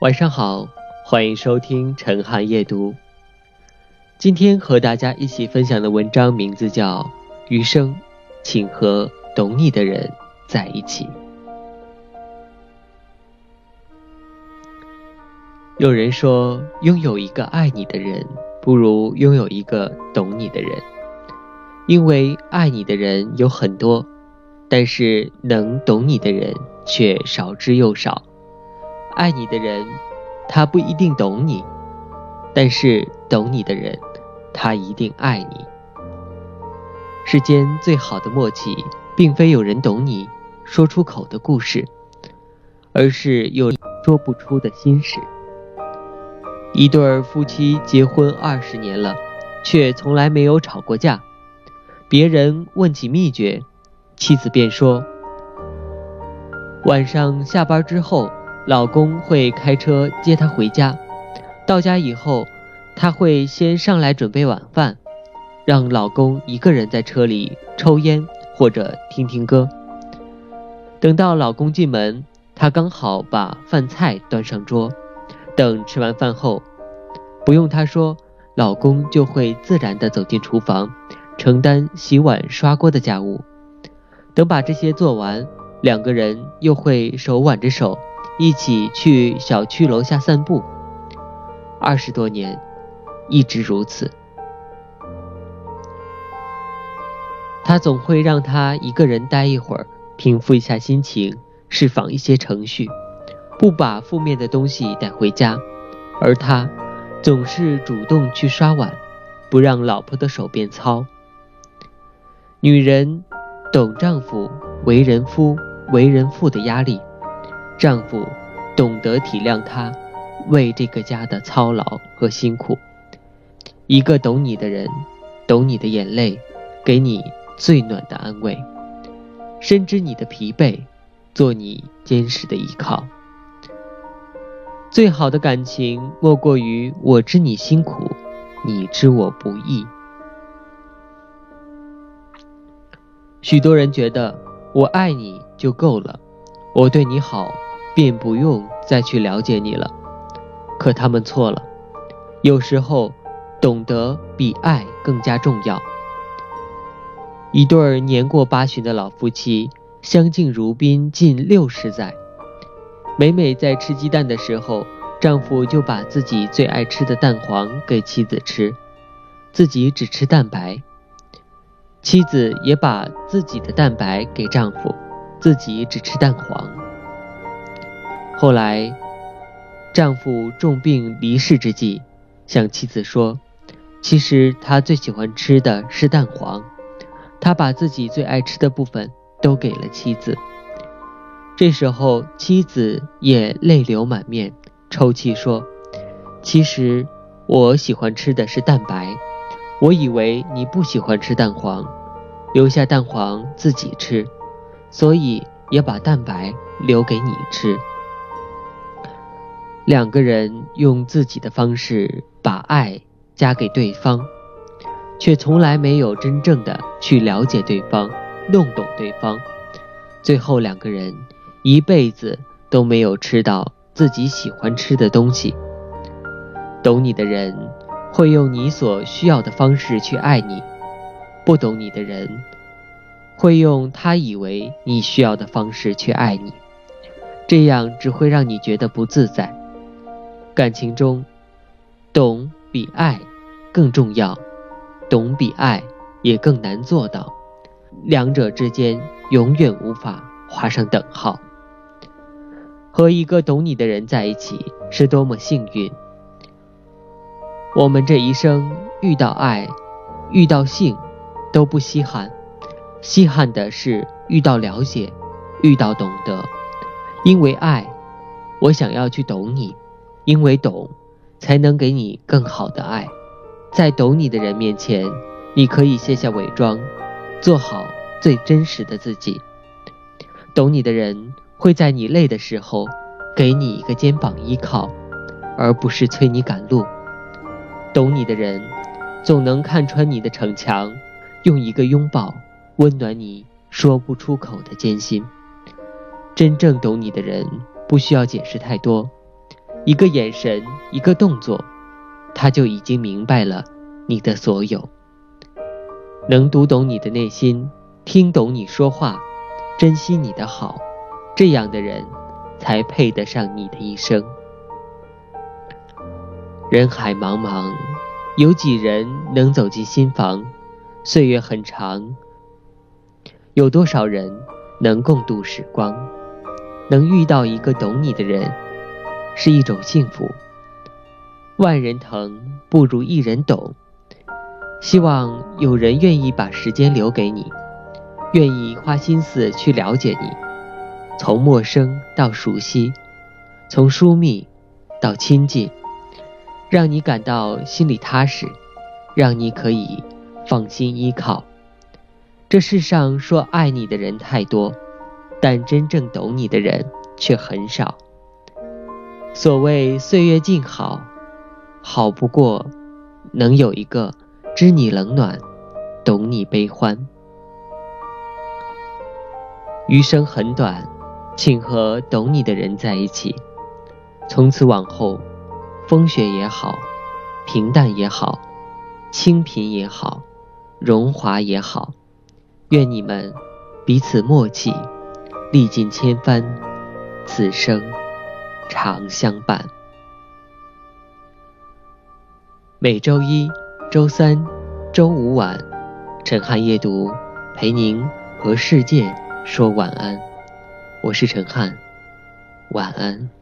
晚上好，欢迎收听陈汉夜读。今天和大家一起分享的文章名字叫《余生，请和懂你的人在一起》。有人说，拥有一个爱你的人，不如拥有一个懂你的人，因为爱你的人有很多，但是能懂你的人却少之又少。爱你的人，他不一定懂你，但是懂你的人，他一定爱你。世间最好的默契，并非有人懂你说出口的故事，而是有说不出的心事。一对儿夫妻结婚二十年了，却从来没有吵过架。别人问起秘诀，妻子便说：晚上下班之后。老公会开车接她回家，到家以后，她会先上来准备晚饭，让老公一个人在车里抽烟或者听听歌。等到老公进门，她刚好把饭菜端上桌。等吃完饭后，不用他说，老公就会自然地走进厨房，承担洗碗刷锅的家务。等把这些做完，两个人又会手挽着手。一起去小区楼下散步，二十多年，一直如此。他总会让他一个人待一会儿，平复一下心情，释放一些程序，不把负面的东西带回家。而他总是主动去刷碗，不让老婆的手变糙。女人懂丈夫为人夫、为人父的压力。丈夫懂得体谅她为这个家的操劳和辛苦。一个懂你的人，懂你的眼泪，给你最暖的安慰，深知你的疲惫，做你坚实的依靠。最好的感情莫过于我知你辛苦，你知我不易。许多人觉得我爱你就够了，我对你好。便不用再去了解你了，可他们错了。有时候，懂得比爱更加重要。一对年过八旬的老夫妻，相敬如宾近六十载。每每在吃鸡蛋的时候，丈夫就把自己最爱吃的蛋黄给妻子吃，自己只吃蛋白；妻子也把自己的蛋白给丈夫，自己只吃蛋黄。后来，丈夫重病离世之际，向妻子说：“其实他最喜欢吃的是蛋黄。”他把自己最爱吃的部分都给了妻子。这时候，妻子也泪流满面，抽泣说：“其实我喜欢吃的是蛋白，我以为你不喜欢吃蛋黄，留下蛋黄自己吃，所以也把蛋白留给你吃。”两个人用自己的方式把爱加给对方，却从来没有真正的去了解对方、弄懂对方。最后，两个人一辈子都没有吃到自己喜欢吃的东西。懂你的人会用你所需要的方式去爱你，不懂你的人会用他以为你需要的方式去爱你，这样只会让你觉得不自在。感情中，懂比爱更重要，懂比爱也更难做到，两者之间永远无法画上等号。和一个懂你的人在一起是多么幸运！我们这一生遇到爱、遇到性都不稀罕，稀罕的是遇到了解、遇到懂得。因为爱，我想要去懂你。因为懂，才能给你更好的爱。在懂你的人面前，你可以卸下伪装，做好最真实的自己。懂你的人会在你累的时候，给你一个肩膀依靠，而不是催你赶路。懂你的人总能看穿你的逞强，用一个拥抱温暖你说不出口的艰辛。真正懂你的人不需要解释太多。一个眼神，一个动作，他就已经明白了你的所有。能读懂你的内心，听懂你说话，珍惜你的好，这样的人，才配得上你的一生。人海茫茫，有几人能走进心房？岁月很长，有多少人能共度时光？能遇到一个懂你的人，是一种幸福。万人疼不如一人懂。希望有人愿意把时间留给你，愿意花心思去了解你，从陌生到熟悉，从疏密到亲近，让你感到心里踏实，让你可以放心依靠。这世上说爱你的人太多，但真正懂你的人却很少。所谓岁月静好，好不过能有一个。知你冷暖，懂你悲欢。余生很短，请和懂你的人在一起。从此往后，风雪也好，平淡也好，清贫也好，荣华也好，愿你们彼此默契，历尽千帆，此生常相伴。每周一。周三、周五晚，陈汉夜读陪您和世界说晚安。我是陈汉，晚安。